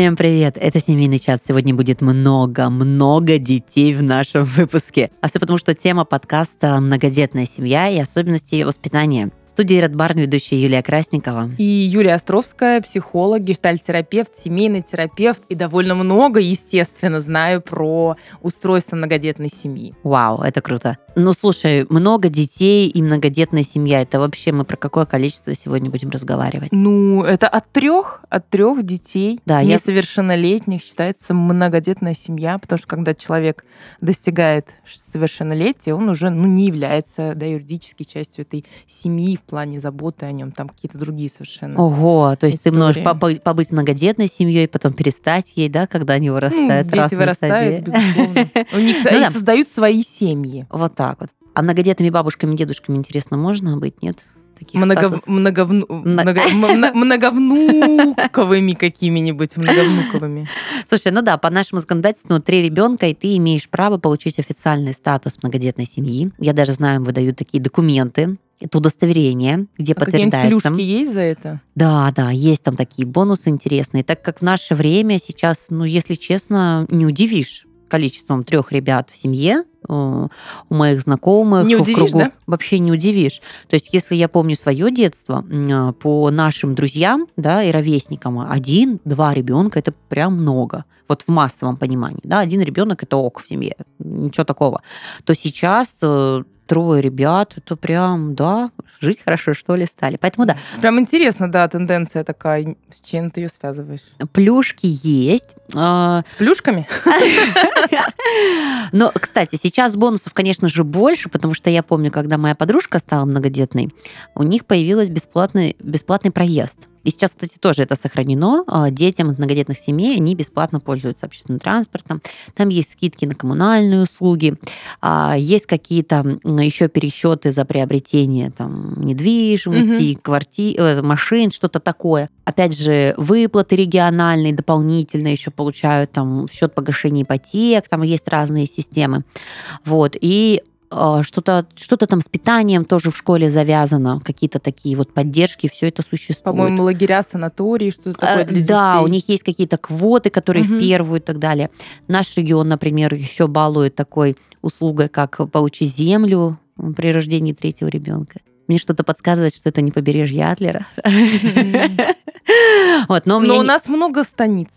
Всем привет, это «Семейный чат». Сегодня будет много-много детей в нашем выпуске. А все потому, что тема подкаста «Многодетная семья» и особенности ее воспитания студии Red Barn ведущая Юлия Красникова. И Юлия Островская, психолог, гештальтерапевт, семейный терапевт. И довольно много, естественно, знаю про устройство многодетной семьи. Вау, это круто. Ну, слушай, много детей и многодетная семья. Это вообще мы про какое количество сегодня будем разговаривать? Ну, это от трех, от трех детей Да, я- несовершеннолетних считается многодетная семья, потому что когда человек достигает совершеннолетия, он уже ну, не является да, юридически частью этой семьи в плане заботы о нем, там какие-то другие совершенно. Ого, то есть ты можешь побыть многодетной семьей, потом перестать ей, да, когда они Ну, вырастают. дети разные вырастают, безусловно. У них Ну создают свои семьи. Вот так вот. А многодетными бабушками, дедушками, интересно, можно быть, нет? Таких Много, статусов? многовну- Мно- много- многовнуковыми какими-нибудь, многовнуковыми. Слушай, ну да, по нашему законодательству три ребенка, и ты имеешь право получить официальный статус многодетной семьи. Я даже знаю, им выдают такие документы, это удостоверение, где А подтверждается. плюшки есть за это? Да, да, есть там такие бонусы интересные. Так как в наше время сейчас, ну, если честно, не удивишь количеством трех ребят в семье, у моих знакомых, Не удивишь, кругу, да? вообще не удивишь. То есть, если я помню свое детство, э, по нашим друзьям, да, и ровесникам, один-два ребенка это прям много. Вот в массовом понимании, да, один ребенок это ок в семье, ничего такого. То сейчас э, трое ребят, это прям, да, жить хорошо, что ли, стали. Поэтому да, Прям интересно, да, тенденция такая. С чем ты ее связываешь? Плюшки есть. А, С плюшками? Но, кстати, сейчас бонусов, конечно же, больше, потому что я помню, когда моя подружка стала многодетной, у них появился бесплатный, бесплатный проезд. И сейчас, кстати, тоже это сохранено. А, Детям из многодетных семей они бесплатно пользуются общественным транспортом. Там есть скидки на коммунальные услуги. А, Есть какие-то еще пересчеты за приобретение там, недвижимости, кварти- э, машин, что-то такое. Опять же, выплаты региональные дополнительно еще получают там в счет погашения ипотек, там есть разные системы. Вот. И э, что-то что там с питанием тоже в школе завязано, какие-то такие вот поддержки, все это существует. По-моему, лагеря, санатории, что-то такое Э, для Да, детей. у них есть какие-то квоты, которые Мгм. в первую и так далее. Наш регион, например, еще балует такой услугой, как получить землю при рождении третьего ребенка. Мне что-то подсказывает, что это не побережье Адлера. Вот, но у нас много станиц.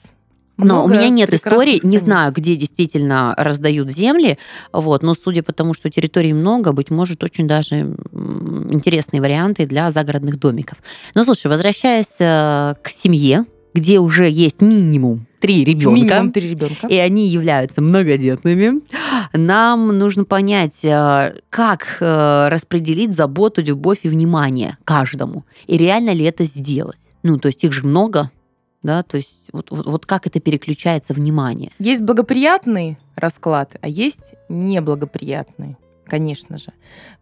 Но у меня нет истории, не станиц. знаю, где действительно раздают земли, вот, но судя по тому, что территорий много, быть может, очень даже интересные варианты для загородных домиков. Но слушай, возвращаясь э, к семье, где уже есть минимум три ребенка, Минимум три ребенка. и они являются многодетными, нам нужно понять, э, как э, распределить заботу, любовь и внимание каждому. И реально ли это сделать? Ну, то есть их же много, да, то есть вот, вот, вот как это переключается внимание? Есть благоприятный расклад, а есть неблагоприятный. Конечно же.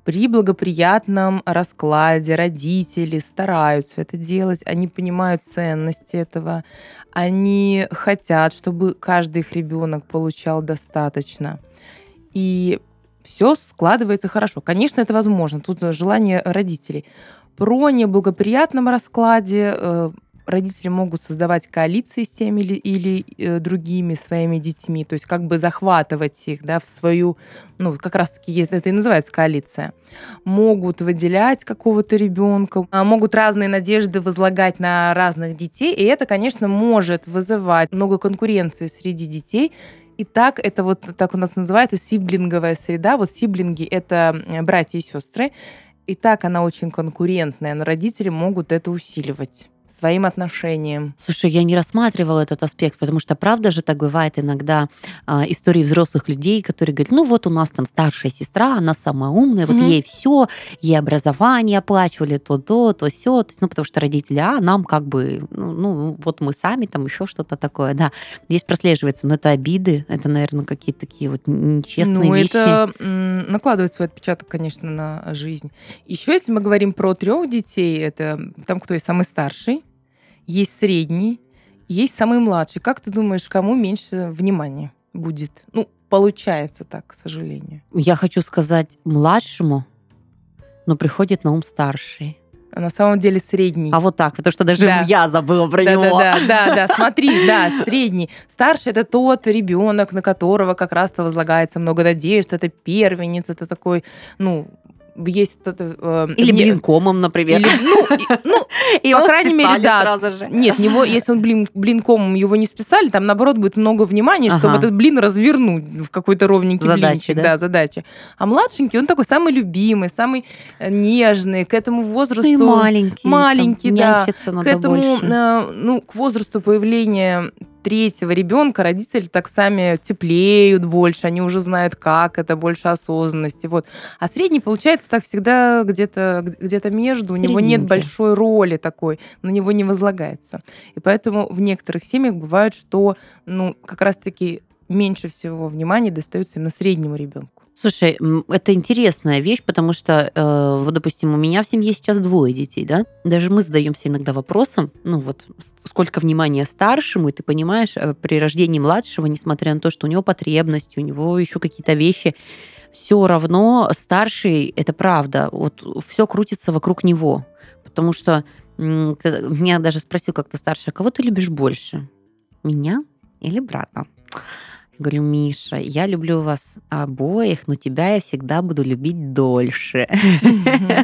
При благоприятном раскладе родители стараются это делать, они понимают ценность этого, они хотят, чтобы каждый их ребенок получал достаточно. И все складывается хорошо. Конечно, это возможно. Тут желание родителей. Про неблагоприятном раскладе э, родители могут создавать коалиции с теми или, или э, другими своими детьми, то есть как бы захватывать их да, в свою, ну, как раз-таки это и называется коалиция. Могут выделять какого-то ребенка, а могут разные надежды возлагать на разных детей, и это, конечно, может вызывать много конкуренции среди детей, и так это вот так у нас называется сиблинговая среда. Вот сиблинги это братья и сестры. И так она очень конкурентная, но родители могут это усиливать своим отношением. Слушай, я не рассматривала этот аспект, потому что правда же так бывает иногда а, истории взрослых людей, которые говорят, ну вот у нас там старшая сестра, она самая умная, вот Мгм. ей все, ей образование оплачивали, то то, то все, ну потому что родители, а нам как бы, ну, ну, вот мы сами там еще что-то такое, да, здесь прослеживается, но это обиды, это, наверное, какие-то такие вот нечестные ну, вещи. это м, накладывает свой отпечаток, конечно, на жизнь. Еще, если мы говорим про трех детей, это там, кто есть самый старший, есть средний, есть самый младший. Как ты думаешь, кому меньше внимания будет? Ну, получается так, к сожалению. Я хочу сказать младшему, но приходит на ум старший. на самом деле средний. А вот так, потому что даже Да. я забыла про да, него. Да, да, да, да, смотри, да, средний. Старший это тот ребенок, на которого как раз-то возлагается много надежд, это первенец, это такой, ну, есть э, Или мне- блинкомом, например. Или, ну, и- ну, И по крайней мере, да. сразу же. нет, него, если он блин, блинком его не списали, там наоборот будет много внимания, чтобы Ага. этот блин развернуть в какой-то ровненький Задача, блинчик. да? Да? задача. А младшенький, он такой самый любимый, самый э, нежный, к этому возрасту... Ну и маленький. маленький, там да. к этому, больше. э, ну, к возрасту появления третьего ребенка родители так сами теплеют больше, они уже знают, как это, больше осознанности. Вот. А средний, получается, так всегда где-то где между, у него нет большой роли такой, на него не возлагается. И поэтому в некоторых семьях бывает, что ну, как раз-таки меньше всего внимания достается именно среднему ребенку. Слушай, это интересная вещь, потому что, э, вот, допустим, у меня в семье сейчас двое детей, да? Даже мы задаемся иногда вопросом, ну вот, сколько внимания старшему, и ты понимаешь, э, при рождении младшего, несмотря на то, что у него потребности, у него еще какие-то вещи, все равно старший, это правда, вот все крутится вокруг него. Потому что меня даже спросил как-то старший, а кого ты любишь больше? Меня или брата? Говорю, Миша, я люблю вас обоих, но тебя я всегда буду любить дольше.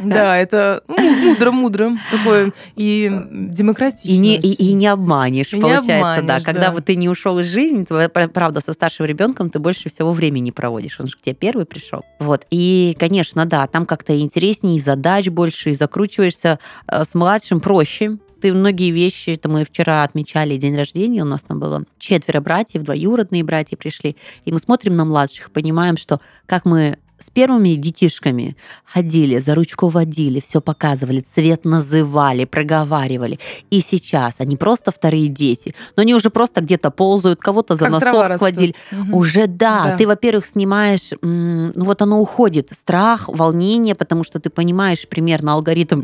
Да, это мудро-мудро, такое и демократично. И не, обманешь, получается, да. Когда да. вот ты не ушел из жизни, правда, со старшим ребенком ты больше всего времени проводишь. Он же к тебе первый пришел. Вот. И, конечно, да, там как-то интереснее, и задач больше, и закручиваешься э, с младшим проще. Ты многие вещи, это мы вчера отмечали день рождения, у нас там было четверо братьев, двоюродные братья пришли, и мы смотрим на младших, понимаем, что как мы с первыми детишками ходили, за ручку водили, все показывали, цвет называли, проговаривали. И сейчас они просто вторые дети, но они уже просто где-то ползают, кого-то за Как носок схватили. Мгм. Уже да, Да. ты, во-первых, снимаешь, ну вот оно уходит, страх, волнение, потому что ты понимаешь примерно алгоритм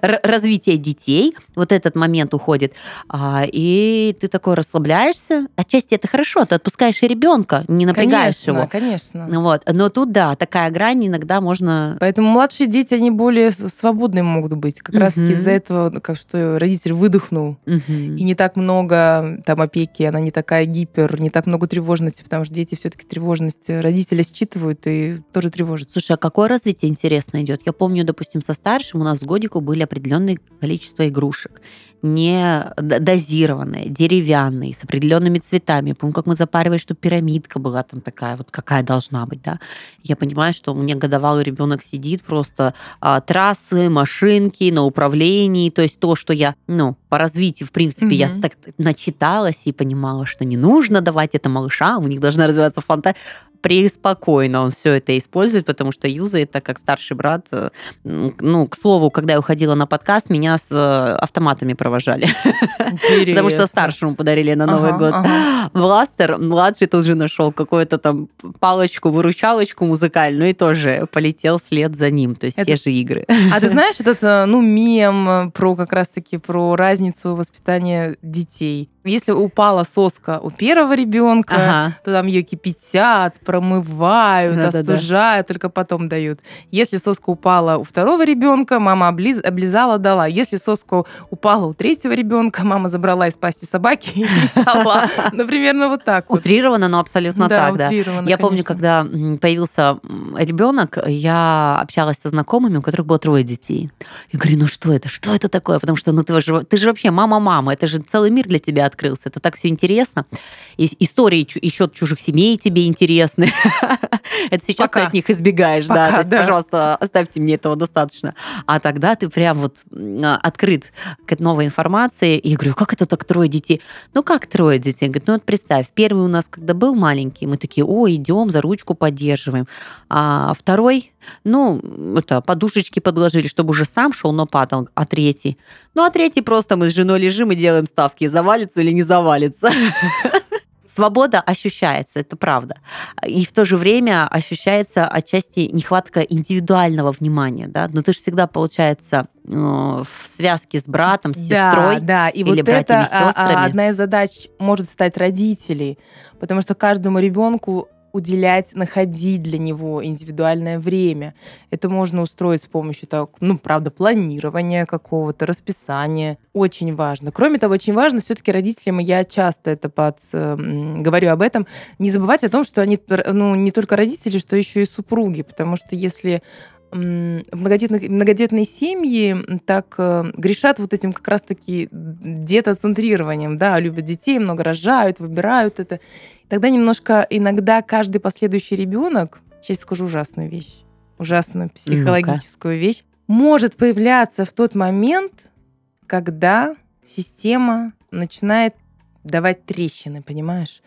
развития детей, вот этот момент уходит, А, и ты такой расслабляешься. Отчасти это хорошо, ты отпускаешь и ребенка, не напрягаешь конечно, его. Конечно. Ну Вот. Но тут, да, такая грань иногда можно... Поэтому младшие дети, они более свободные могут быть. Как раз-таки Мгм. из-за этого, ну, как что родитель выдохнул. Мгм. И не так много там опеки, она не такая гипер, не так много тревожности, потому что дети все-таки тревожность родители считывают и тоже тревожатся. Слушай, а какое развитие интересно идет? Я помню, допустим, со старшим у нас с годику были определенное количество игрушек не дозированные, деревянные, с определенными цветами. Я помню, как мы запаривали, что пирамидка была там такая, вот какая должна быть, да. Я понимаю, что у меня годовалый ребенок сидит просто а, трассы, машинки на управлении, то есть то, что я, ну, по развитию, в принципе, я Мгм. так начиталась и понимала, что не нужно давать это малышам, у них должна развиваться фантазия преспокойно он все это использует, потому что юзает, так как старший брат. э, Ну, к слову, когда я уходила на подкаст, меня с э, автоматами провожали. Потому что старшему подарили на Новый год. Бластер, младший тут же нашел какую-то там палочку, выручалочку музыкальную и тоже полетел вслед за ним. То есть Это- те же игры. А ты знаешь этот, ну, мем про как раз-таки про разницу воспитания детей? Если упала соска у первого ребенка, Ага. то там ее кипятят, промывают, Да-да-да. остужают, только потом дают. Если соска упала у второго ребенка, мама облиз- облизала, дала. Если соска упала у третьего ребенка, мама забрала из пасти собаки и дала. Ну, примерно вот так вот. Утрированно, но абсолютно так, да. Я помню, когда появился ребенок, я общалась со знакомыми, у которых было трое детей. Я говорю, ну что это? Что это такое? Потому что ну, ты, же, ты же вообще мама-мама, это же целый мир для тебя открылся. Это так все интересно. И истории еще чужих семей тебе интересны. Это сейчас ты от них избегаешь, да. Пока, То есть, да. пожалуйста, оставьте мне этого достаточно. А тогда ты прям вот а, открыт к новой информации. И я говорю, как это так трое детей? Ну, как трое детей? Говорит, ну вот представь, первый у нас, когда был маленький, мы такие, о, идем, за ручку поддерживаем. А второй, ну, это, подушечки подложили, чтобы уже сам шел, но падал. А третий? Ну, а третий просто мы с женой лежим и делаем ставки, завалится или не завалится. Свобода ощущается, это правда. И в то же время ощущается отчасти нехватка индивидуального внимания. Да? Но ты же всегда, получается, э, в связке с братом, с Да, сестрой. да, и или вот это братьями, а, а, сестрами. одна из задач может стать родителей, потому что каждому ребенку уделять, находить для него индивидуальное время. Это можно устроить с помощью, так, ну, правда, планирования какого-то, расписания. Очень важно. Кроме того, очень важно все-таки родителям, и я часто это под, говорю об этом, не забывать о том, что они, ну, не только родители, что еще и супруги, потому что если многодетные, многодетные семьи так э, грешат вот этим как раз-таки детоцентрированием, да, любят детей, много рожают, выбирают это. Тогда немножко иногда каждый последующий ребенок, сейчас скажу ужасную вещь, ужасную психологическую ну вещь, может появляться в тот момент, когда система начинает давать трещины, понимаешь?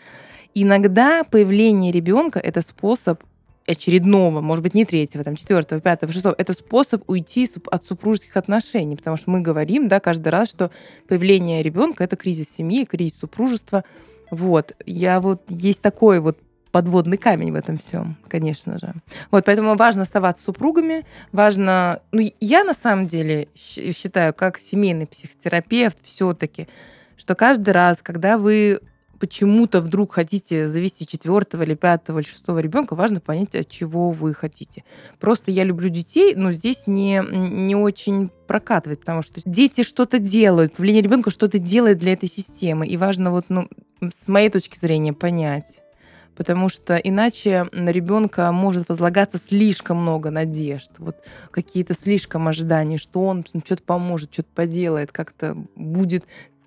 Иногда появление ребенка это способ очередного, может быть, не третьего, там, четвертого, пятого, шестого, это способ уйти от супружеских отношений, потому что мы говорим, да, каждый раз, что появление ребенка это кризис семьи, кризис супружества. Вот. Я вот есть такой вот подводный камень в этом всем, конечно же. Вот, поэтому важно оставаться супругами, важно... Ну, я на самом деле считаю, как семейный психотерапевт все-таки, что каждый раз, когда вы почему-то вдруг хотите завести четвертого или пятого или шестого ребенка, важно понять, от чего вы хотите. Просто я люблю детей, но здесь не, не очень прокатывает, потому что дети что-то делают, поведение ребенка что-то делает для этой системы. И важно вот, ну, с моей точки зрения понять. Потому что иначе на ребенка может возлагаться слишком много надежд, вот какие-то слишком ожиданий, что он что-то поможет, что-то поделает, как-то будет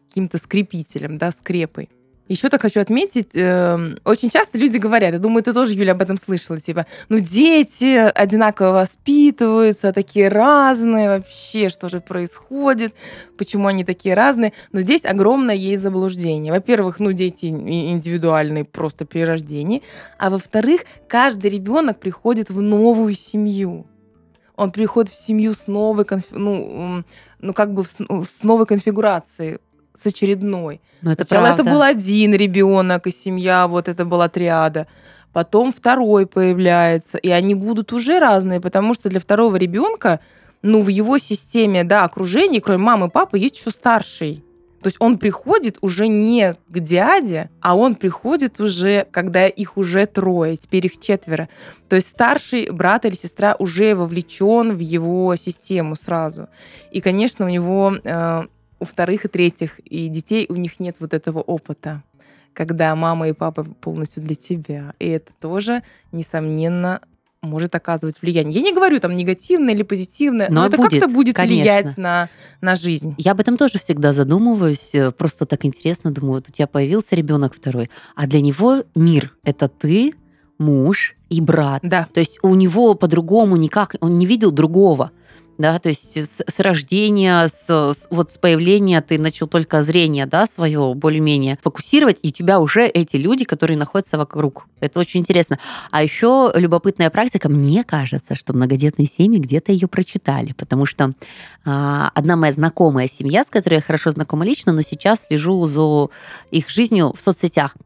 каким-то скрепителем, да, скрепой. Еще так хочу отметить, э, очень часто люди говорят, я думаю, ты тоже, Юля, об этом слышала, типа, ну, дети одинаково воспитываются, такие разные вообще, что же происходит, почему они такие разные. Но здесь огромное есть заблуждение. Во-первых, ну, дети индивидуальные просто при рождении, а во-вторых, каждый ребенок приходит в новую семью он приходит в семью с новой, ну, ну как бы с новой конфигурацией с очередной. Но это Сначала правда. это был один ребенок и семья, вот это была триада. Потом второй появляется, и они будут уже разные, потому что для второго ребенка, ну, в его системе, да, окружения, кроме мамы и папы, есть еще старший. То есть он приходит уже не к дяде, а он приходит уже, когда их уже трое, теперь их четверо. То есть старший брат или сестра уже вовлечен в его систему сразу. И, конечно, у него э, у вторых и третьих, и детей у них нет вот этого опыта, когда мама и папа полностью для тебя. И это тоже, несомненно, может оказывать влияние. Я не говорю там негативное или позитивное, но, но это как-то будет конечно. влиять на, на жизнь. Я об этом тоже всегда задумываюсь. Э, просто так интересно, думаю, вот у тебя появился ребенок второй, а для него мир это ты, муж и брат. Да. То есть у него по-другому никак, он не видел другого да, то есть с, с рождения, с, с, вот с появления ты начал только зрение, да, свое более-менее фокусировать, и у тебя уже эти люди, которые находятся вокруг. Это очень интересно. А еще любопытная практика, мне кажется, что многодетные семьи где-то ее прочитали, потому что а, одна моя знакомая семья, с которой я хорошо знакома лично, но сейчас слежу за их жизнью в соцсетях.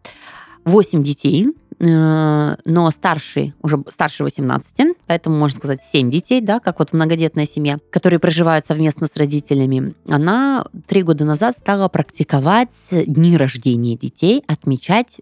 Восемь детей, но старший, уже старше 18, поэтому можно сказать 7 детей, да, как вот многодетная семья, которые проживают совместно с родителями, она три года назад стала практиковать дни рождения детей, отмечать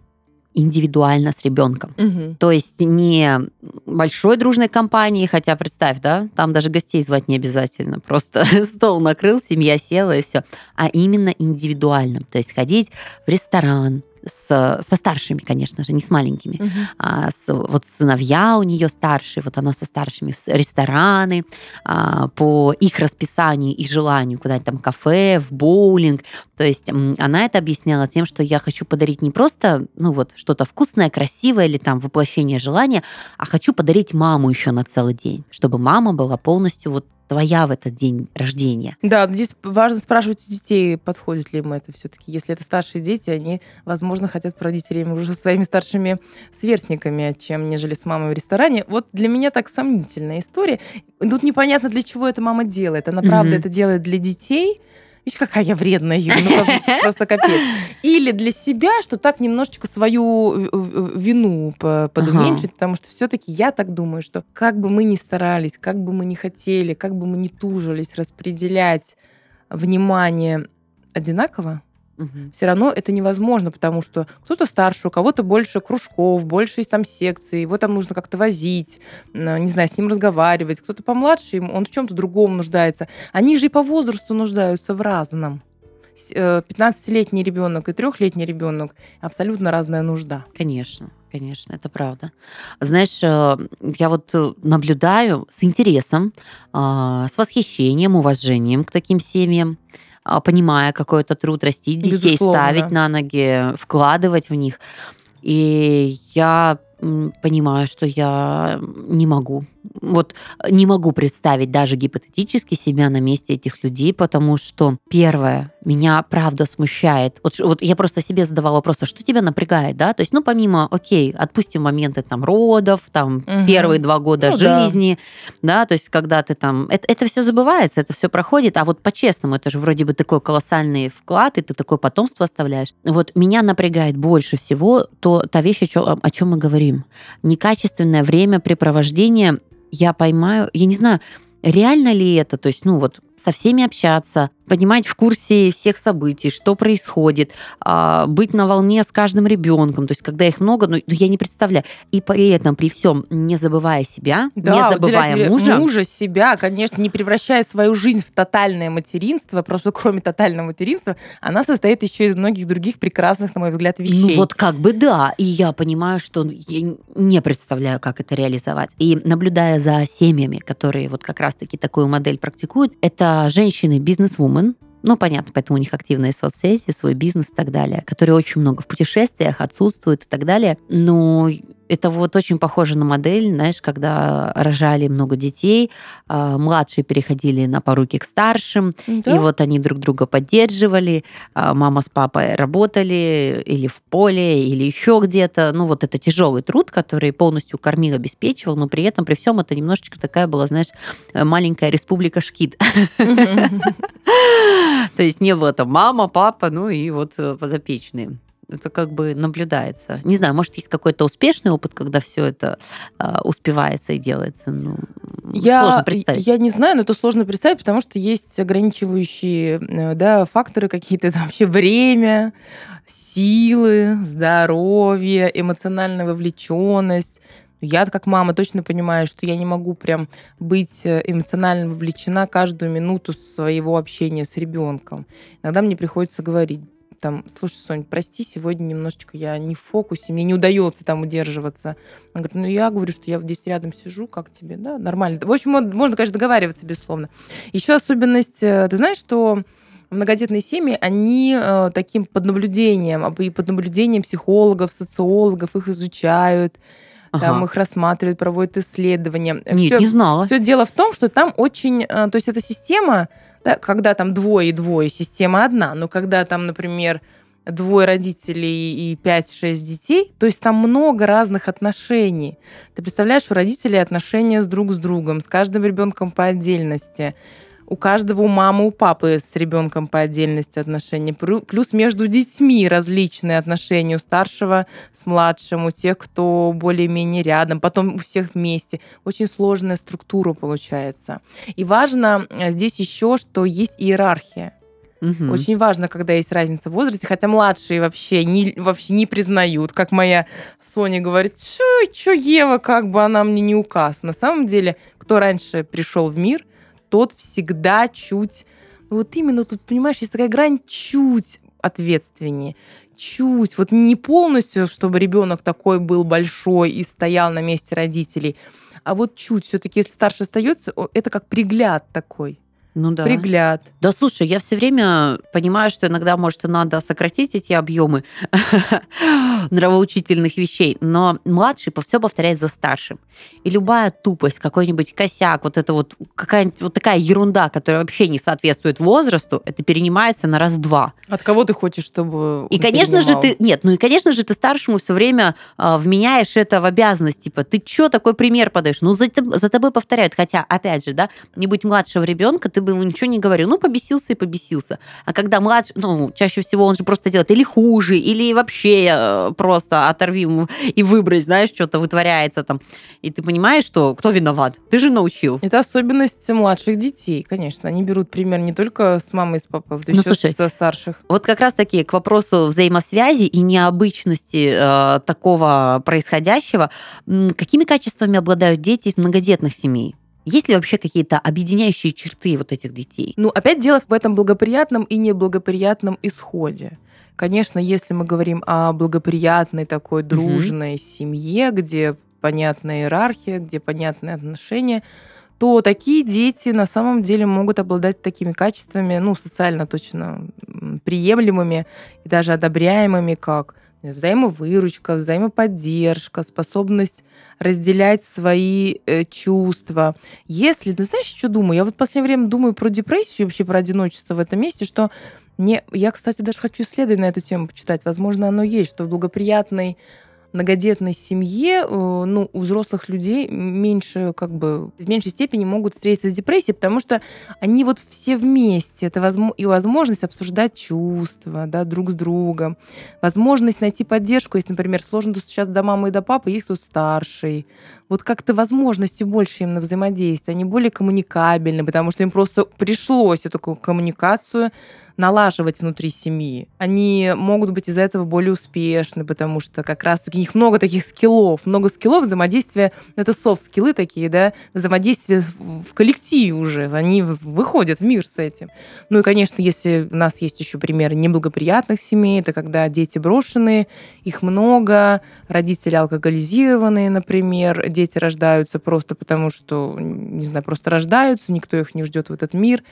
индивидуально с ребенком. Угу. То есть не большой дружной компании, хотя представь, да, там даже гостей звать не обязательно, просто стол накрыл, семья села и все, а именно индивидуально. То есть ходить в ресторан, с, со старшими, конечно же, не с маленькими. Uh-huh. А, с, вот сыновья у нее старшие, вот она со старшими в рестораны, а, по их расписанию и желанию, куда-нибудь там кафе, в боулинг. То есть она это объясняла тем, что я хочу подарить не просто, ну вот, что-то вкусное, красивое или там воплощение желания, а хочу подарить маму еще на целый день, чтобы мама была полностью вот твоя в этот день рождения. Да, здесь важно спрашивать у детей, подходит ли им это все-таки. Если это старшие дети, они, возможно, хотят проводить время уже со своими старшими сверстниками, чем нежели с мамой в ресторане. Вот для меня так сомнительная история. Тут непонятно, для чего эта мама делает. Она, правда, mm-hmm. это делает для детей, Видишь, какая я вредная, Юля, ну просто, капец. Или для себя, чтобы так немножечко свою вину подуменьшить, ага. потому что все-таки я так думаю, что как бы мы ни старались, как бы мы ни хотели, как бы мы ни тужились распределять внимание одинаково, Мгм. Все равно это невозможно, потому что кто-то старше, у кого-то больше кружков, больше есть там секций, его там нужно как-то возить, не знаю, с ним разговаривать. Кто-то помладше, он в чем-то другом нуждается. Они же и по возрасту нуждаются в разном. С- э, 15-летний ребенок и трехлетний ребенок абсолютно разная нужда. Конечно, конечно, это правда. Знаешь, э, я вот э, наблюдаю с интересом, а, с восхищением, уважением к таким семьям, понимая, какой это труд растить детей, Безусловно. ставить на ноги, вкладывать в них. И я понимаю, что я не могу. Вот не могу представить даже гипотетически себя на месте этих людей, потому что первое, меня правда смущает. Вот, вот я просто себе задавала вопрос, а что тебя напрягает, да? То есть, ну, помимо, окей, отпустим моменты там родов, там Мгм. первые два года Ну да. жизни, да, то есть, когда ты там... Это, это все забывается, это все проходит, а вот по-честному, это же вроде бы такой колоссальный вклад, и ты такое потомство оставляешь. Вот меня напрягает больше всего то, та вещь, о чем, о чем мы говорим. Некачественное времяпрепровождение я поймаю, я не знаю, реально ли это, то есть, ну вот, со всеми общаться, понимать в курсе всех событий, что происходит, а, быть на волне с каждым ребенком, то есть, когда их много, ну, я не представляю. И при этом, при всем, не забывая себя, не уделять забывая мужа, мужа, себя, конечно, не превращая свою жизнь в тотальное материнство, просто кроме тотального материнства, она состоит еще из многих других прекрасных, на мой взгляд, вещей. Ну вот как бы да, и я понимаю, что я не представляю, как это реализовать. И наблюдая за семьями, которые вот как раз-таки такую модель практикуют, это женщины бизнес-вумен, ну, понятно, поэтому у них активные соцсети, свой бизнес и так далее, которые очень много в путешествиях отсутствуют и так далее. Но это вот очень похоже на модель, знаешь, когда рожали много детей, а, младшие переходили на поруки к старшим, Да. и вот они друг друга поддерживали, а, мама с папой работали или в поле, или еще где-то. Ну, вот это тяжелый труд, который полностью кормил, обеспечивал, но при этом, при всем, это немножечко такая была, знаешь, маленькая республика Шкит. То есть не было там мама, папа, ну и вот э, подопечные. Это как бы наблюдается. Не знаю, может, есть какой-то успешный опыт, когда все это а, успевается и делается. Ну, Я, сложно представить. я не знаю, но это сложно представить, потому что есть ограничивающие э, да, факторы какие-то, это вообще время, силы, здоровье, эмоциональная вовлеченность. Я как мама точно понимаю, что я не могу прям быть э, эмоционально вовлечена каждую минуту своего общения с ребенком. Иногда мне приходится говорить, там, слушай, Сонь, прости, сегодня немножечко я не в фокусе, мне не удается там удерживаться. Он говорит, ну я говорю, что я вот здесь рядом сижу, как тебе, да, нормально. В общем, можно, конечно, договариваться, безусловно. Еще особенность, э, ты знаешь, что многодетные семьи, они э, таким под наблюдением, об- и под наблюдением психологов, социологов, их изучают, там Ага. их рассматривают, проводят исследования. Нет, Всё- не знала. все дело в том, что там очень, э, то есть эта система, да, когда там двое и двое, система одна, но когда там, например, двое родителей и 5-6 детей, то есть там много разных отношений. Ты представляешь, у родителей отношения с друг с другом, с каждым ребенком по отдельности. У каждого у мамы, у папы с ребенком по отдельности отношения. Плюс между детьми различные отношения у старшего с младшим, у тех, кто более-менее рядом, потом у всех вместе. Очень сложная структура получается. И важно э, здесь еще, что есть иерархия. Мгм. Очень важно, когда есть разница в возрасте, хотя младшие вообще не, вообще не признают. Как моя Соня говорит, что Ева, как бы она мне не указ. На самом деле, кто раньше пришел в мир, тот всегда чуть... ну Вот именно тут, понимаешь, есть такая грань чуть ответственнее. Чуть. Вот не полностью, чтобы ребенок такой был большой и стоял на месте родителей, а вот чуть. Все-таки, если старше остается, это как пригляд такой. Ну да. Пригляд. Да слушай, я все время понимаю, что иногда, может, и надо сократить эти объемы нравоучительных вещей, но младший все повторяет за старшим. И любая тупость, какой-нибудь косяк, вот это вот какая-нибудь вот такая ерунда, которая вообще не соответствует возрасту, это перенимается на раз-два. От кого ты хочешь, чтобы И, он конечно же, перенимал? ты... Нет, ну и, конечно же, ты старшему все время а, вменяешь это в обязанность. Типа, ты что такой пример подаешь? Ну, за, за тобой повторяют. Хотя, опять же, да, не будь младшего ребенка, ты бы ему ничего не говорил. Ну, побесился и побесился. А когда младший... Ну, чаще всего он же просто делает или хуже, или вообще э, просто оторви ему и выбрось, знаешь, что-то вытворяется там. И ты понимаешь, что кто виноват? Ты же научил. Это особенность младших детей, конечно. Они берут пример не только с мамой и с папой, но Ну, еще слушай, со старших. Вот как раз-таки к вопросу взаимосвязи и необычности э, такого происходящего. Какими качествами обладают дети из многодетных семей? Есть ли вообще какие-то объединяющие черты вот этих детей? Ну, опять дело в этом благоприятном и неблагоприятном исходе. Конечно, если мы говорим о благоприятной такой дружной угу. семье, где понятная иерархия, где понятные отношения, то такие дети на самом деле могут обладать такими качествами, ну, социально точно приемлемыми и даже одобряемыми, как взаимовыручка, взаимоподдержка, способность разделять свои э, чувства. Если, ты знаешь, что думаю? Я вот в последнее время думаю про депрессию, вообще про одиночество в этом месте, что мне, я, кстати, даже хочу исследовать на эту тему почитать. Возможно, оно есть, что в благоприятной многодетной семье, э, ну, у взрослых людей меньше, как бы, в меньшей степени могут встретиться с депрессией, потому что они вот все вместе. Это и возможность обсуждать чувства, да, друг с другом. Возможность найти поддержку, если, например, сложно достучаться до мамы и до папы, есть тут старший. Вот как-то возможности больше им на взаимодействие, они более коммуникабельны, потому что им просто пришлось эту коммуникацию налаживать внутри семьи. Они могут быть из-за этого более успешны, потому что как раз-таки у них много таких скиллов, много скиллов взаимодействия, это софт-скиллы такие, да, взаимодействие в коллективе уже, они выходят в мир с этим. Ну и, конечно, если у нас есть еще примеры неблагоприятных семей, это когда дети брошенные, их много, родители алкоголизированные, например, дети рождаются просто потому, что, не знаю, просто рождаются, никто их не ждет в этот мир,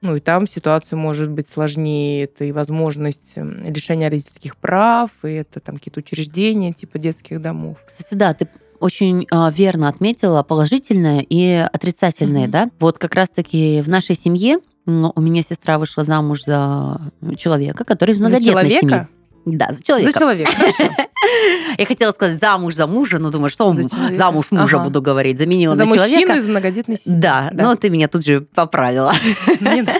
ну и там ситуация может быть сложнее. Это и возможность эм, лишения родительских прав, и это там какие-то учреждения типа детских домов. Кстати, да, ты очень э, верно отметила положительное и отрицательное, mm-hmm. да. Вот как раз-таки в нашей семье у меня сестра вышла замуж за человека, который в многодетной за человека? семье. Да, за человека. За человека, Я хотела сказать замуж за мужа, но думаю, что за замуж мужа буду говорить. Заменила за на человека. За мужчину из многодетной семьи. Да, но ты меня тут же поправила.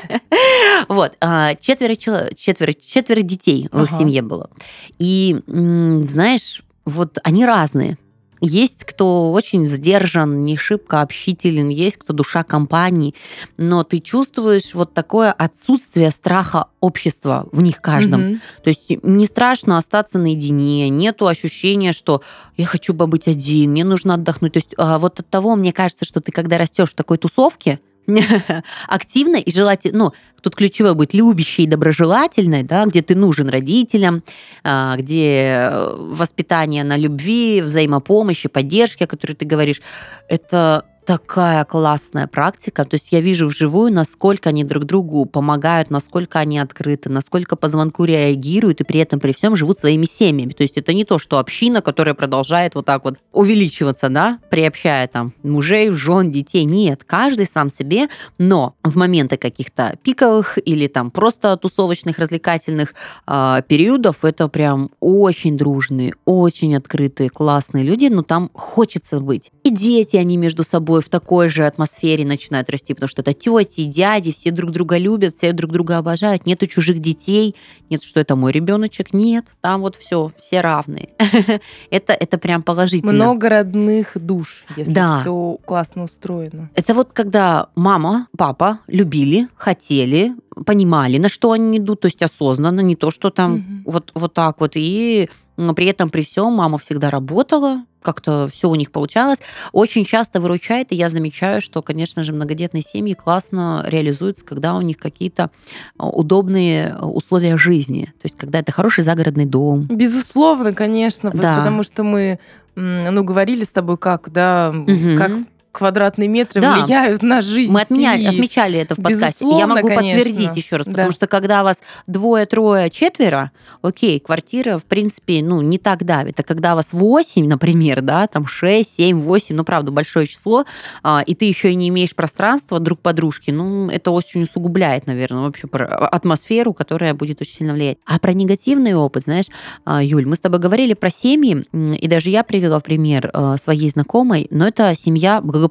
Вот, а, четверо, четверо, четверо детей в их семье было. И, знаешь, вот они разные. Есть кто очень сдержан, не шибко общителен, есть кто душа компании, но ты чувствуешь вот такое отсутствие страха общества в них каждом. Mm-hmm. То есть не страшно остаться наедине, нету ощущения, что я хочу побыть один, мне нужно отдохнуть. То есть а, вот от того, мне кажется, что ты когда растешь в такой тусовке, активной и желательно, ну, тут ключевое будет любящей и доброжелательной, да, где ты нужен родителям, а, где э, воспитание на любви, взаимопомощи, поддержке, о которой ты говоришь, это такая классная практика. То есть я вижу вживую, насколько они друг другу помогают, насколько они открыты, насколько по звонку реагируют и при этом при всем живут своими семьями. То есть это не то, что община, которая продолжает вот так вот увеличиваться, да, приобщая там мужей, жен, детей. Нет, каждый сам себе, но в моменты каких-то пиковых или там просто тусовочных, развлекательных э, периодов это прям очень дружные, очень открытые, классные люди, но там хочется быть. И дети, они между собой в такой же атмосфере начинают расти, потому что это тети, дяди, все друг друга любят, все друг друга обожают, нету чужих детей, нет, что это мой ребеночек, нет, там вот все, все равные. это, это прям положительно. Много родных душ, если да. все классно устроено. Это вот когда мама, папа любили, хотели, понимали, на что они идут, то есть осознанно, не то, что там угу. вот, вот так вот, и при этом, при всем, мама всегда работала, как-то все у них получалось. Очень часто выручает, и я замечаю, что, конечно же, многодетные семьи классно реализуются, когда у них какие-то а, удобные условия жизни. То есть, когда это хороший загородный дом. Безусловно, конечно, да. потому что мы ну, говорили с тобой, как, да, угу. как квадратные метры да. влияют на жизнь Мы отменяли, отмечали это в подкасте. Безусловно, Я могу конечно. подтвердить еще раз, потому да. что когда вас двое, трое, четверо, окей, квартира, в принципе, ну, не так давит. А когда вас восемь, например, да, там шесть, семь, восемь, ну, правда, большое число, а, и ты еще и не имеешь пространства друг подружки, ну, это очень усугубляет, наверное, вообще атмосферу, которая будет очень сильно влиять. А про негативный опыт, знаешь, а, Юль, мы с тобой говорили про семьи, и даже я привела в пример а, своей знакомой, но это семья благополучная.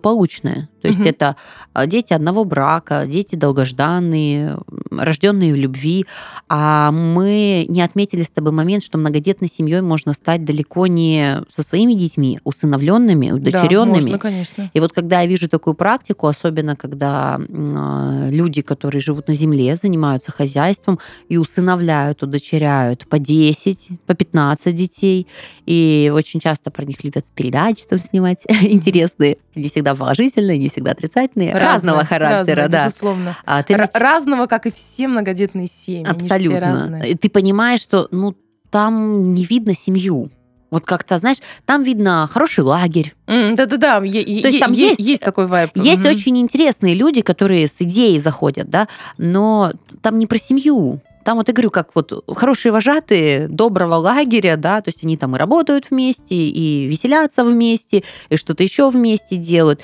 То есть угу. это а, дети одного брака, дети долгожданные, рожденные в любви, а мы не отметили с тобой момент, что многодетной семьей можно стать далеко не со своими детьми, усыновленными, удочеренными. Да, можно, конечно. И вот когда я вижу такую практику, особенно когда э, люди, которые живут на земле, занимаются хозяйством и усыновляют, удочеряют по 10, по 15 детей, и очень часто про них любят передачи там снимать интересные, не всегда положительные, не всегда отрицательные, разные, разного характера, разные, да. Безусловно. А, ты... Разного, как и все многодетные семьи. Абсолютно. Ты понимаешь, что ну там не видно семью. Вот как-то, знаешь, там видно хороший лагерь. Да-да-да, mm, то есть там есть, есть такой вайб. Есть mm-hmm. очень интересные люди, которые с идеей заходят, да, но там не про семью. Там вот я говорю, как вот хорошие вожатые доброго лагеря, да, то есть они там и работают вместе, и веселятся вместе, и что-то еще вместе делают.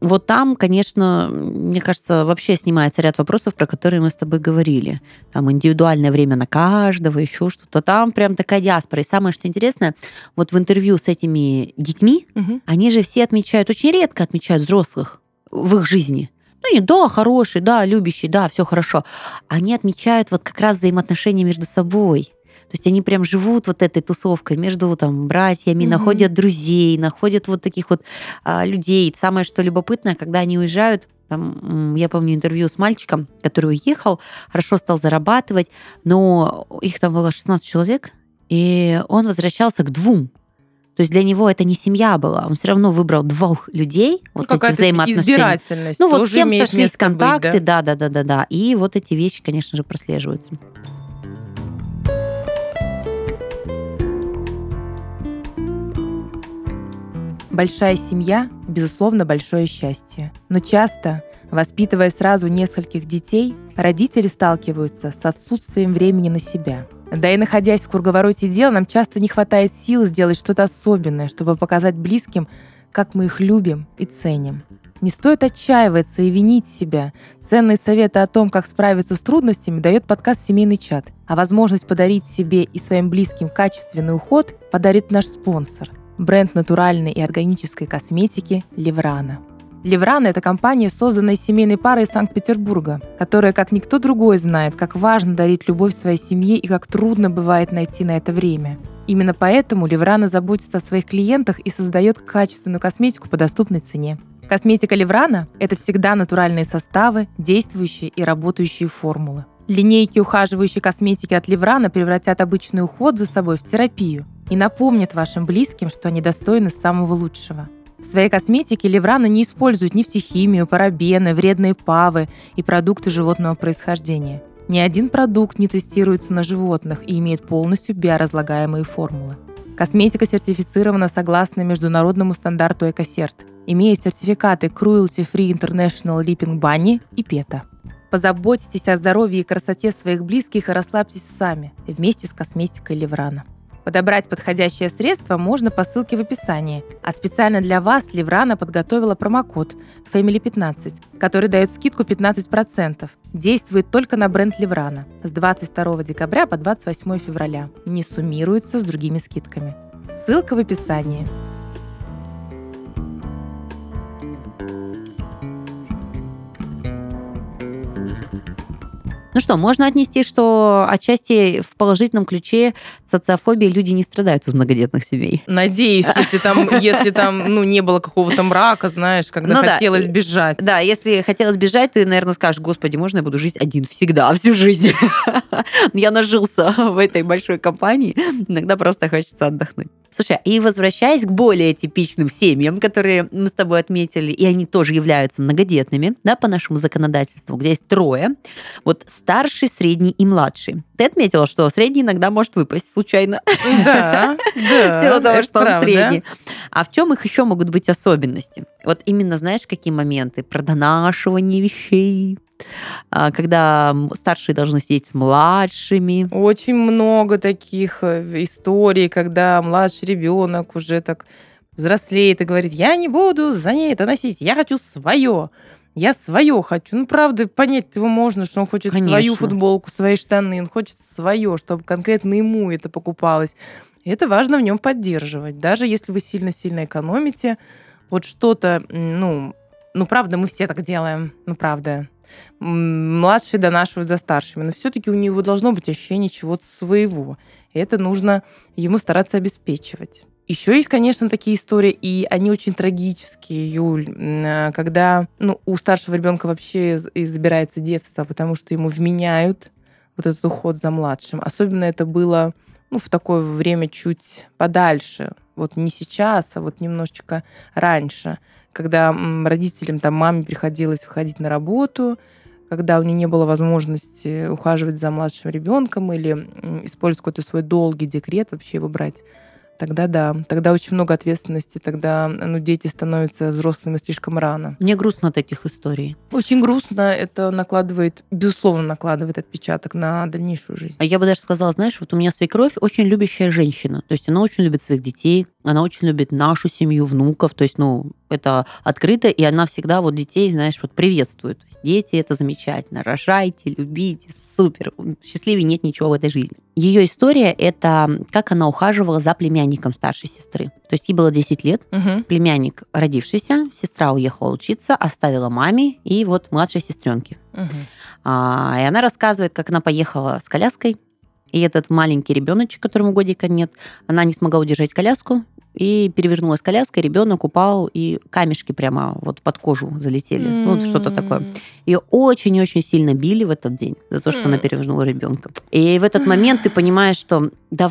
Вот там, конечно, мне кажется, вообще снимается ряд вопросов, про которые мы с тобой говорили. Там индивидуальное время на каждого, еще что-то. Там прям такая диаспора. И самое, что интересно, вот в интервью с этими детьми, угу. они же все отмечают, очень редко отмечают взрослых в их жизни. Ну, не да, хороший, да, любящий, да, все хорошо. Они отмечают вот как раз взаимоотношения между собой. То есть они прям живут вот этой тусовкой между там братьями, mm-hmm. находят друзей, находят вот таких вот а, людей. Самое что любопытное, когда они уезжают, там, я помню интервью с мальчиком, который уехал, хорошо стал зарабатывать, но их там было 16 человек, и он возвращался к двум то есть для него это не семья была, он все равно выбрал двух людей, вот ну, эти взаимоотношения. избирательность. Ну вот с кем сошлись контакты, быть, да? да, да, да, да, да. И вот эти вещи, конечно же, прослеживаются. Большая семья, безусловно, большое счастье. Но часто, воспитывая сразу нескольких детей, родители сталкиваются с отсутствием времени на себя – да и находясь в круговороте дел, нам часто не хватает сил сделать что-то особенное, чтобы показать близким, как мы их любим и ценим. Не стоит отчаиваться и винить себя. Ценные советы о том, как справиться с трудностями, дает подкаст «Семейный чат». А возможность подарить себе и своим близким качественный уход подарит наш спонсор – бренд натуральной и органической косметики «Леврана». Леврана – это компания, созданная семейной парой из Санкт-Петербурга, которая, как никто другой, знает, как важно дарить любовь своей семье и как трудно бывает найти на это время. Именно поэтому Леврана заботится о своих клиентах и создает качественную косметику по доступной цене. Косметика Леврана – это всегда натуральные составы, действующие и работающие формулы. Линейки ухаживающей косметики от Леврана превратят обычный уход за собой в терапию и напомнят вашим близким, что они достойны самого лучшего. В своей косметике Леврана не использует нефтехимию, парабены, вредные павы и продукты животного происхождения. Ни один продукт не тестируется на животных и имеет полностью биоразлагаемые формулы. Косметика сертифицирована согласно международному стандарту Экосерт, имея сертификаты Cruelty Free International Leaping Bunny и PETA. Позаботьтесь о здоровье и красоте своих близких и расслабьтесь сами вместе с косметикой Леврана. Подобрать подходящее средство можно по ссылке в описании. А специально для вас Леврана подготовила промокод Family15, который дает скидку 15%. Действует только на бренд Леврана с 22 декабря по 28 февраля. Не суммируется с другими скидками. Ссылка в описании. Что, можно отнести, что отчасти в положительном ключе социофобии люди не страдают из многодетных семей. Надеюсь, если там, если там ну, не было какого-то мрака, знаешь, когда ну, хотелось да. бежать. Да, если хотелось бежать, ты, наверное, скажешь, господи, можно я буду жить один всегда, всю жизнь? Я нажился в этой большой компании, иногда просто хочется отдохнуть. Слушай, и возвращаясь к более типичным семьям, которые мы с тобой отметили, и они тоже являются многодетными, да, по нашему законодательству, где есть трое, вот старший, средний и младший. Ты отметила, что средний иногда может выпасть случайно. Да, да. Всего того, что он средний. А в чем их еще могут быть особенности? Вот именно знаешь, какие моменты? Про донашивание вещей, а, когда старшие должны сидеть с младшими. Очень много таких э, историй, когда младший ребенок уже так взрослеет и говорит, я не буду за ней это носить, я хочу свое. Я свое хочу. Ну, правда, понять его можно, что он хочет Конечно. свою футболку, свои штаны, он хочет свое, чтобы конкретно ему это покупалось. И это важно в нем поддерживать. Даже если вы сильно-сильно экономите, вот что-то, ну, ну, правда, мы все так делаем. Ну, правда. Младшие донашивают за старшими, но все-таки у него должно быть ощущение чего-то своего. И это нужно ему стараться обеспечивать. Еще есть, конечно, такие истории, и они очень трагические, Юль, э, когда ну, у старшего ребенка вообще забирается детство, потому что ему вменяют вот этот уход за младшим. Особенно это было ну, в такое время чуть подальше. Вот не сейчас, а вот немножечко раньше, когда родителям, там, маме приходилось выходить на работу, когда у нее не было возможности ухаживать за младшим ребенком или использовать какой-то свой долгий декрет, вообще его брать тогда да, тогда очень много ответственности, тогда ну, дети становятся взрослыми слишком рано. Мне грустно от этих историй. Очень грустно, это накладывает, безусловно, накладывает отпечаток на дальнейшую жизнь. А я бы даже сказала, знаешь, вот у меня свекровь очень любящая женщина, то есть она очень любит своих детей, она очень любит нашу семью, внуков, то есть, ну, это открыто, и она всегда вот детей, знаешь, вот приветствует. Дети, это замечательно, рожайте, любите, супер, счастливее нет ничего в этой жизни. Ее история — это как она ухаживала за племянником старшей сестры. То есть ей было 10 лет, угу. племянник родившийся, сестра уехала учиться, оставила маме и вот младшей сестренке. Угу. А, и она рассказывает, как она поехала с коляской, и этот маленький ребеночек, которому годика нет, она не смогла удержать коляску, и перевернулась коляска, ребенок упал, и камешки прямо вот под кожу залетели. Mm-hmm. Ну, вот что-то такое. Ее очень-очень сильно били в этот день за то, что mm-hmm. она перевернула ребенка. И в этот момент ты понимаешь, что да,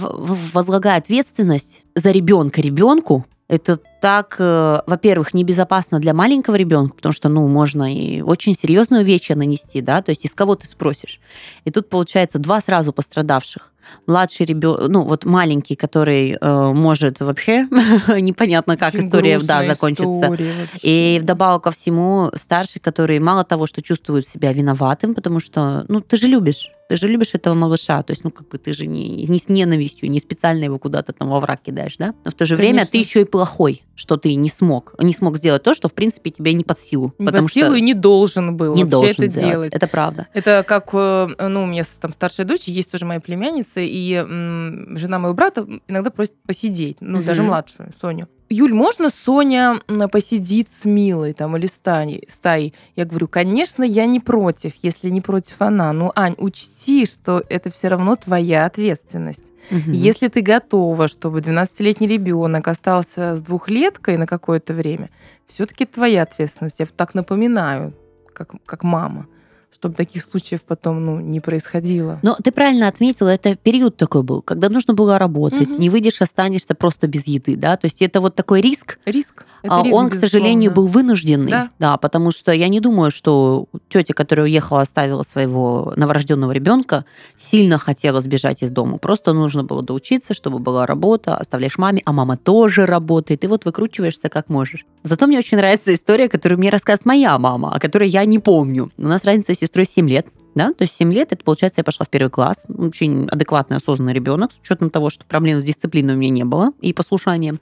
ответственность за ребенка ребенку, это так, э, во-первых, небезопасно для маленького ребенка, потому что, ну, можно и очень серьезную вещь нанести, да, то есть из кого ты спросишь. И тут получается два сразу пострадавших младший ребенок, ну вот маленький, который э, может вообще непонятно как Очень история да, закончится. И вдобавок ко всему старший, который мало того, что чувствует себя виноватым, потому что, ну ты же любишь, ты же любишь этого малыша, то есть, ну, как бы ты же не, не с ненавистью, не специально его куда-то там во враг кидаешь, да? Но в то же Конечно. время ты еще и плохой, что ты не смог, не смог сделать то, что, в принципе, тебе не под силу. Не потому под силу что... и не должен был не должен это делать. Это правда. Это как, э, ну, у меня там старшая дочь, есть тоже моя племянница, и м, жена моего брата иногда просит посидеть, ну, угу. даже младшую, Соню. Юль, можно Соня посидит с Милой там или стаей, стаей? Я говорю, конечно, я не против, если не против она. Ну, Ань, учти, что это все равно твоя ответственность. Угу. Если ты готова, чтобы 12-летний ребенок остался с двухлеткой на какое-то время, все-таки твоя ответственность. Я так напоминаю, как, как мама чтобы таких случаев потом ну, не происходило. Но ты правильно отметила, это период такой был, когда нужно было работать, угу. не выйдешь, останешься просто без еды, да, то есть это вот такой риск. Риск. Это а риск он, к сожалению, был вынужденный, да. да, потому что я не думаю, что тетя, которая уехала, оставила своего новорожденного ребенка, сильно хотела сбежать из дома. Просто нужно было доучиться, чтобы была работа, оставляешь маме, а мама тоже работает, и вот выкручиваешься как можешь. Зато мне очень нравится история, которую мне рассказывает моя мама, о которой я не помню. У нас разница сестрой 7 лет. Да? То есть 7 лет, это получается, я пошла в первый класс. Очень адекватный, осознанный ребенок, с учетом того, что проблем с дисциплиной у меня не было и послушанием.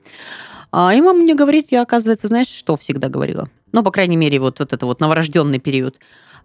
А, и мама мне говорит, я, оказывается, знаешь, что всегда говорила? Ну, по крайней мере, вот, вот это вот новорожденный период.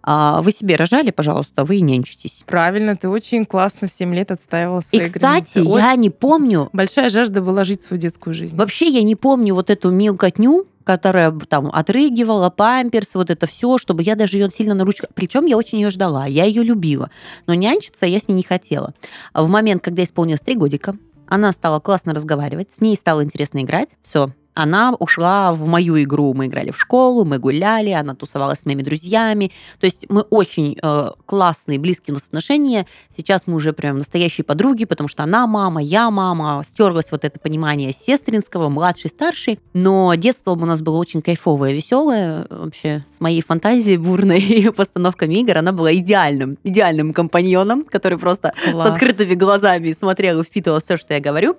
А вы себе рожали, пожалуйста, вы и нянчитесь. Правильно, ты очень классно в 7 лет отстаивала свои И, кстати, границы. я не помню... Большая жажда была жить свою детскую жизнь. Вообще я не помню вот эту мелкотню, которая там отрыгивала, памперс, вот это все, чтобы я даже ее сильно на ручках... Причем я очень ее ждала, я ее любила. Но нянчиться я с ней не хотела. В момент, когда исполнилось три годика, она стала классно разговаривать, с ней стало интересно играть. Все, она ушла в мою игру. Мы играли в школу, мы гуляли, она тусовалась с моими друзьями. То есть мы очень э, классные, близкие у нас отношения. Сейчас мы уже прям настоящие подруги, потому что она мама, я мама. Стерлось вот это понимание сестринского, младший, старший. Но детство у нас было очень кайфовое, веселое. Вообще с моей фантазией бурной и постановками игр она была идеальным, идеальным компаньоном, который просто Класс. с открытыми глазами смотрел и впитывал все, что я говорю.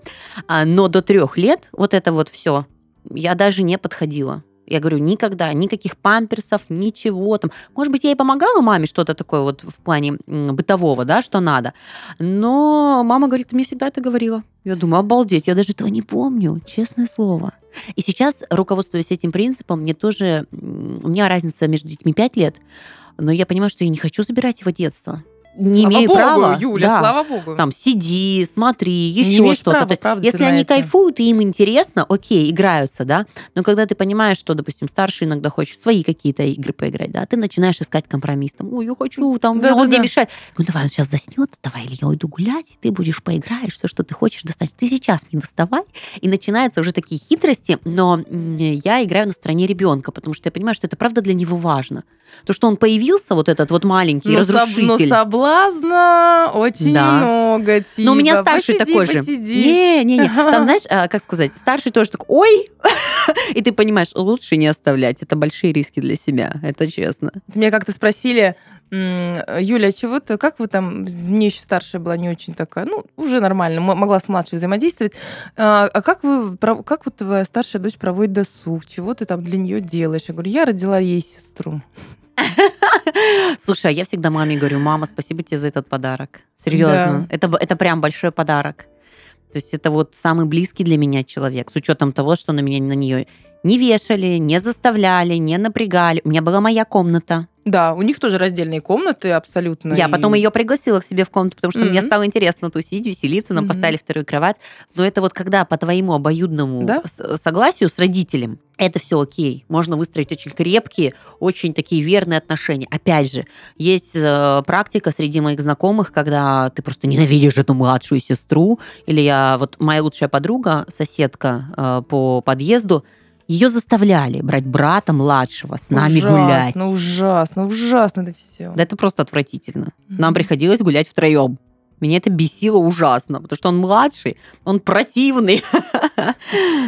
А, но до трех лет вот это вот все я даже не подходила. Я говорю, никогда, никаких памперсов, ничего там. Может быть, я и помогала маме что-то такое вот в плане бытового, да, что надо. Но мама говорит, ты мне всегда это говорила. Я думаю, обалдеть, я даже этого не помню, честное слово. И сейчас, руководствуясь этим принципом, мне тоже... У меня разница между детьми 5 лет, но я понимаю, что я не хочу забирать его детство. Не слава имею богу, права. Юля, Да. слава богу. Там сиди, смотри, еще что-то. права, правда, если они это. кайфуют и им интересно, окей, играются, да. Но когда ты понимаешь, что, допустим, старший иногда хочет свои какие-то игры поиграть, да, ты начинаешь искать компромисс. Там, ой, я хочу, там, Да, он да, мне да. мешает. Ну, давай, он сейчас заснет, давай, или я уйду гулять, и ты будешь поиграешь, все, что ты хочешь достать. Ты сейчас не доставай. И начинаются уже такие хитрости, но я играю на стороне ребенка, потому что я понимаю, что это правда для него важно. То, что он появился, вот этот вот маленький но, разрушитель. но соблазна очень Да. много. Типа. Но у меня старший посиди, такой же. посиди. Не, не, не. Там, знаешь, а, как сказать, старший тоже такой, ой, и ты понимаешь, лучше не оставлять. Это большие риски для себя, это честно. Меня как-то спросили, Юля, а чего ты, как вы там, мне еще старшая была не очень такая, ну, уже нормально, могла с младшей взаимодействовать. А а как вы, как вот твоя старшая дочь проводит досуг? Чего ты там для нее делаешь? Я говорю, я родила ей сестру. Слушай, а я всегда маме говорю, мама, спасибо тебе за этот подарок. Серьезно. Это, б- это прям большой подарок. То есть это вот самый близкий для меня человек, с учетом того, что на меня на нее не вешали, не заставляли, не напрягали. У меня была моя комната. Да, у них тоже раздельные комнаты абсолютно. Я и- потом ее пригласила к себе в комнату, потому что мне Мгм. стало интересно тусить, веселиться, нам Мгм. поставили вторую кровать. Но это вот когда по твоему обоюдному Да. согласию с родителем, это все окей. Можно выстроить очень крепкие, очень такие верные отношения. Опять же, есть э, практика среди моих знакомых, когда ты просто ненавидишь эту младшую сестру. Или я, вот моя лучшая подруга, соседка э, по подъезду, ее заставляли брать брата младшего с нами гулять. Ужасно, ужасно, ужасно это все. Да это просто отвратительно. Нам приходилось гулять втроем. Меня это бесило ужасно, потому что он младший, он противный.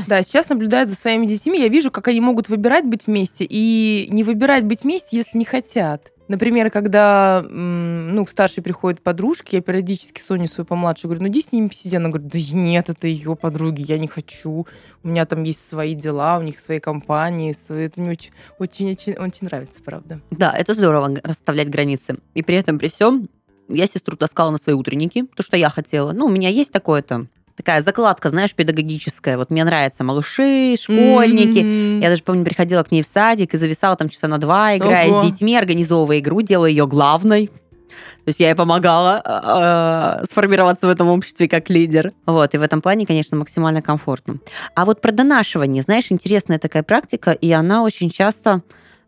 Да, сейчас наблюдаю за своими детьми, я вижу, как они могут выбирать быть вместе и не выбирать быть вместе, если не хотят. Например, когда ну, к старшей приходят подружки, я периодически Соню свою помладшую говорю, ну иди с ними посиди. Она говорит, да нет, это ее подруги, я не хочу. У меня там есть свои дела, у них свои компании, свои... это мне очень, очень, нравится, правда. Да, это здорово расставлять границы. И при этом, при всем, я сестру таскала на свои утренники, то, что я хотела. Ну, у меня есть такое-то, такая закладка, знаешь, педагогическая. Вот мне нравятся малыши, школьники. М. Я даже помню, приходила к ней в садик и зависала там часа на два, играя Ого. с детьми, организовывая игру, делая ее главной. То есть я ей помогала э, сформироваться в этом обществе как лидер. Вот, и в этом плане, конечно, максимально комфортно. А вот про донашивание, знаешь, интересная такая практика, и она очень часто,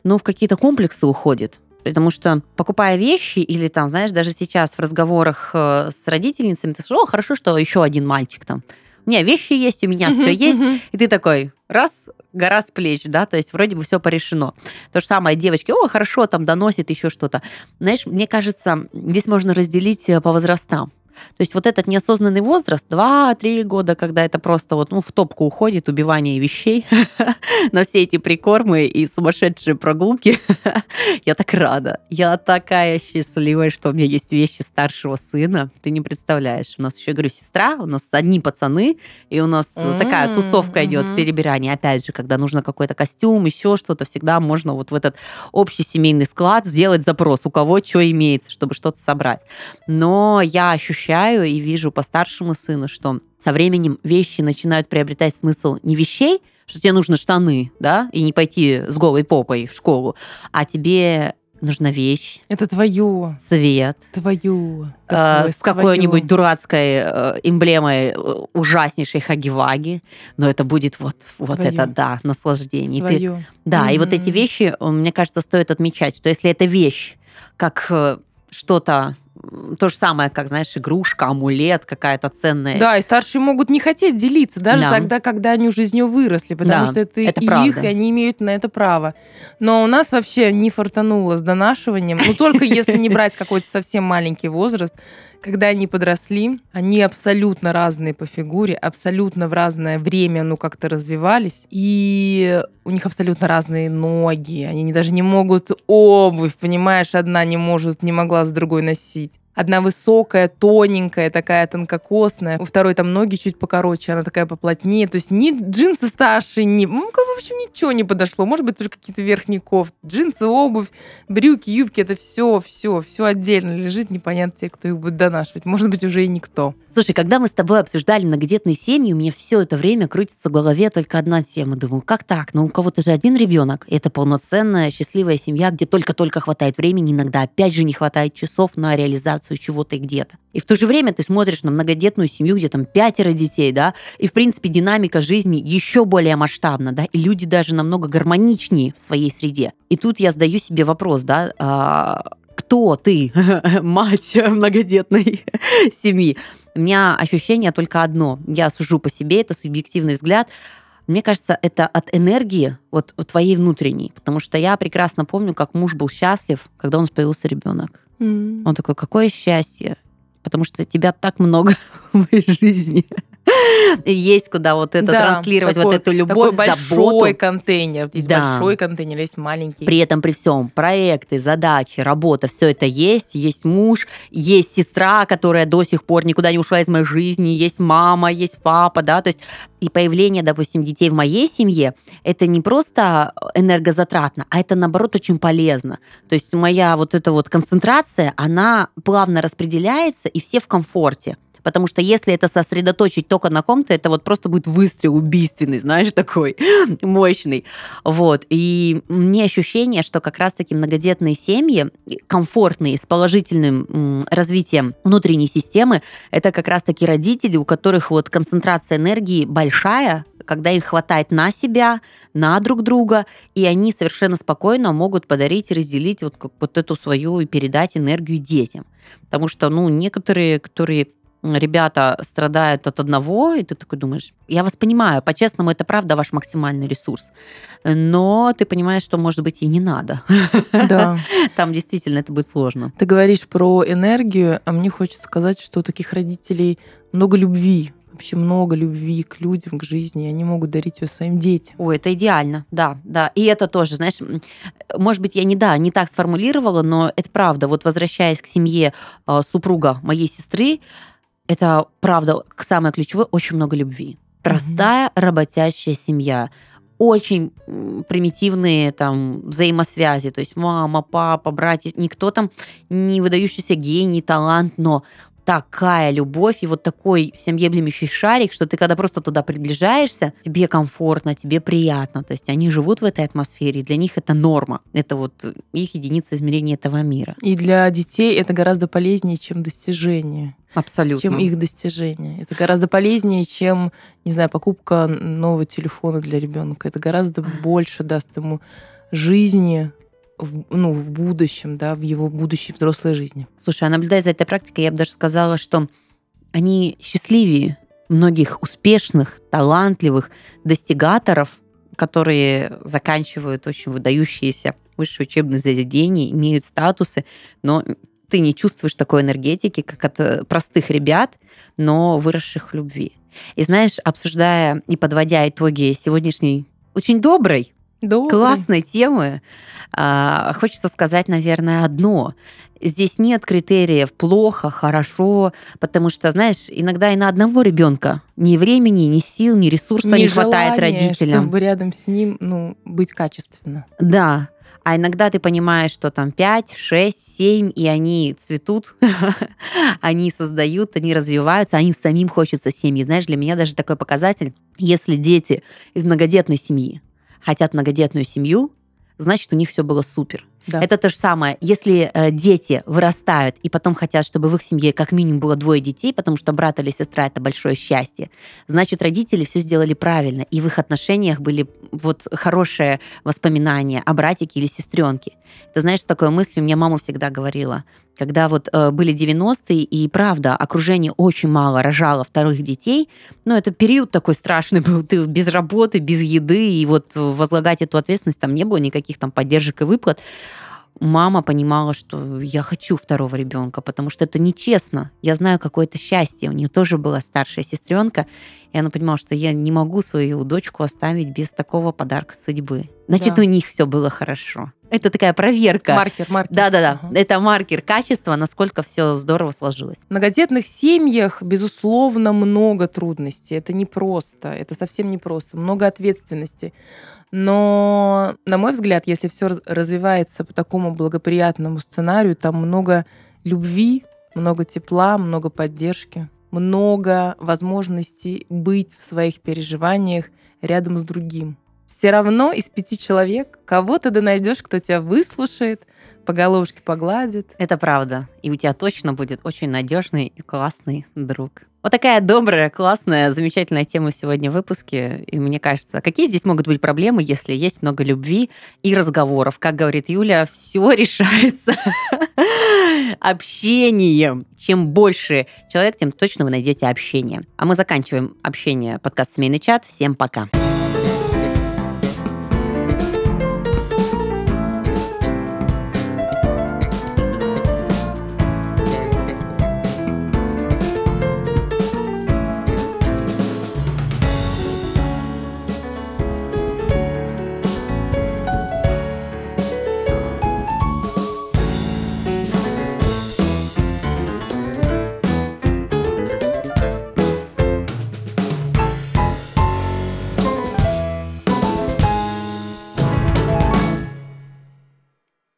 ну, в какие-то комплексы уходит. Потому что, покупая вещи, или там, знаешь, даже сейчас в разговорах э, с родительницами, ты слышишь, о, хорошо, что еще один мальчик там. У меня вещи есть, у меня все есть. И ты такой, раз, гора с плеч, да, то есть вроде бы все порешено. То же самое девочки, о, хорошо, там доносит еще что-то. Знаешь, мне кажется, здесь можно разделить э, по возрастам. То есть вот этот неосознанный возраст, 2-3 года, когда это просто вот, ну, в топку уходит убивание вещей на все эти прикормы и сумасшедшие прогулки, я так рада. Я такая счастливая, что у меня есть вещи старшего сына. Ты не представляешь. У нас еще, говорю, сестра, у нас одни пацаны, и у нас такая тусовка идет, перебирание. Опять же, когда нужно какой-то костюм, еще что-то, всегда можно вот в этот общий семейный склад сделать запрос, у кого что имеется, чтобы что-то собрать. Но я ощущаю и вижу по старшему сыну, что со временем вещи начинают приобретать смысл не вещей, что тебе нужны штаны, да, и не пойти с голой попой в школу, а тебе нужна вещь, Это твое, цвет, твое. э, с какой-нибудь дурацкой э, эмблемой э, ужаснейшей хаги-ваги, но это будет вот, вот Своё. это, да, наслаждение. И ты- да, и вот эти вещи, э, мне кажется, стоит отмечать, что если эта вещь как э, что-то то же самое, как, знаешь, игрушка, амулет, какая-то ценная. Да, и старшие могут не хотеть делиться, даже Да. тогда, когда они уже из нее выросли, потому Да, что это, это их, правда. и они имеют на это право. Но у нас вообще не фартануло с донашиванием, ну только если не брать какой-то совсем маленький возраст, когда они подросли, они абсолютно разные по фигуре, абсолютно в разное время, ну, как-то развивались, и у них абсолютно разные ноги, они даже не могут обувь, понимаешь, одна не может, не могла с другой носить. Одна высокая, тоненькая, такая тонкокосная. У второй там ноги чуть покороче, она такая поплотнее. То есть ни джинсы старшие, ни... Ну, в общем, ничего не подошло. Может быть, тоже какие-то верхние кофты. Джинсы, обувь, брюки, юбки. Это все, все, все отдельно лежит. Непонятно те, кто их будет донашивать. Может быть, уже и никто. Слушай, когда мы с тобой обсуждали многодетные семьи, у меня все это время крутится в голове только одна тема. Думаю, как так? Ну, у кого-то же один ребенок. Это полноценная, счастливая семья, где только-только хватает времени, иногда опять же не хватает часов на реализацию реализацию чего-то и где-то. И в то же время ты смотришь на многодетную семью, где там пятеро детей, да, и, в принципе, динамика жизни еще более масштабна, да, и люди даже намного гармоничнее в своей среде. И тут я задаю себе вопрос, да, а, кто ты, мать многодетной семьи? У меня ощущение только одно. Я сужу по себе, это субъективный взгляд. Мне кажется, это от энергии вот от твоей внутренней. Потому что я прекрасно помню, как муж был счастлив, когда у нас появился ребенок. Mm. Он такой, какое счастье. Потому что тебя так много в моей жизни. есть куда вот это да, транслировать, такой, вот эту любовь, такой заботу. большой контейнер. Есть да. большой контейнер, есть маленький. При этом, при всем, проекты, задачи, работа, все это есть. Есть муж, есть сестра, которая до сих пор никуда не ушла из моей жизни, есть мама, есть папа, да, то есть и появление, допустим, детей в моей семье, это не просто энергозатратно, а это, наоборот, очень полезно. То есть моя вот эта вот концентрация, она плавно распределяется, и все в комфорте. Потому что если это сосредоточить только на ком-то, это вот просто будет выстрел убийственный, знаешь, такой мощный. Вот. И мне ощущение, что как раз-таки многодетные семьи, комфортные, с положительным развитием внутренней системы, это как раз-таки родители, у которых вот концентрация энергии большая, когда им хватает на себя, на друг друга, и они совершенно спокойно могут подарить разделить вот, вот эту свою и передать энергию детям. Потому что, ну, некоторые, которые ребята страдают от одного, и ты такой думаешь, я вас понимаю, по-честному, это правда ваш максимальный ресурс, но ты понимаешь, что, может быть, и не надо. Да. Там действительно это будет сложно. Ты говоришь про энергию, а мне хочется сказать, что у таких родителей много любви, вообще много любви к людям, к жизни, и они могут дарить ее своим детям. Ой, это идеально, да, да. И это тоже, знаешь, может быть, я не, да, не так сформулировала, но это правда. Вот возвращаясь к семье а, супруга моей сестры, это правда самое ключевое, очень много любви. Простая mm-hmm. работящая семья очень примитивные там взаимосвязи, то есть мама, папа, братья, никто там не выдающийся гений, талант, но такая любовь и вот такой всемъемлющий шарик, что ты когда просто туда приближаешься, тебе комфортно, тебе приятно. То есть они живут в этой атмосфере, для них это норма. Это вот их единица измерения этого мира. И для детей это гораздо полезнее, чем достижение. Абсолютно. Чем их достижение. Это гораздо полезнее, чем, не знаю, покупка нового телефона для ребенка. Это гораздо больше даст ему жизни, в, ну, в будущем, да, в его будущей взрослой жизни. Слушай, а наблюдая за этой практикой, я бы даже сказала, что они счастливее многих успешных, талантливых достигаторов, которые заканчивают очень выдающиеся высшие учебные заведения, имеют статусы, но ты не чувствуешь такой энергетики, как от э, простых ребят, но выросших в любви. И знаешь, обсуждая и подводя итоги сегодняшней очень доброй, Добрый. классной темы, а, хочется сказать, наверное, одно. Здесь нет критериев плохо, хорошо, потому что, знаешь, иногда и на одного ребенка ни времени, ни сил, ни ресурса не, не хватает родителям. чтобы рядом с ним ну, быть качественно. Да. А иногда ты понимаешь, что там 5, 6, 7, и они цветут, они создают, они развиваются, а им самим хочется семьи. Знаешь, для меня даже такой показатель, если дети из многодетной семьи хотят многодетную семью, значит, у них все было супер. Да. Это то же самое. Если э, дети вырастают и потом хотят, чтобы в их семье как минимум было двое детей, потому что брат или сестра это большое счастье, значит, родители все сделали правильно, и в их отношениях были вот хорошие воспоминания о братике или сестренке. Ты знаешь, такое мысль у меня мама всегда говорила когда вот э, были 90-е, и правда, окружение очень мало рожало вторых детей, ну, это период такой страшный был, ты без работы, без еды, и вот возлагать эту ответственность там не было никаких там поддержек и выплат. Мама понимала, что я хочу второго ребенка, потому что это нечестно. Я знаю какое-то счастье. У нее тоже была старшая сестренка, и она понимала, что я не могу свою дочку оставить без такого подарка судьбы. Значит, да. у них все было хорошо. Это такая проверка. Маркер, маркер. Да-да-да. Ага. Это маркер качества, насколько все здорово сложилось. В многодетных семьях, безусловно, много трудностей. Это непросто. Это совсем непросто. Много ответственности. Но, на мой взгляд, если все развивается по такому благоприятному сценарию, там много любви, много тепла, много поддержки, много возможностей быть в своих переживаниях рядом с другим все равно из пяти человек кого-то ты найдешь, кто тебя выслушает, по головушке погладит. Это правда. И у тебя точно будет очень надежный и классный друг. Вот такая добрая, классная, замечательная тема сегодня в выпуске. И мне кажется, какие здесь могут быть проблемы, если есть много любви и разговоров? Как говорит Юля, все решается общением. Чем больше человек, тем точно вы найдете общение. А мы заканчиваем общение подкаст «Семейный чат». Всем пока. Пока.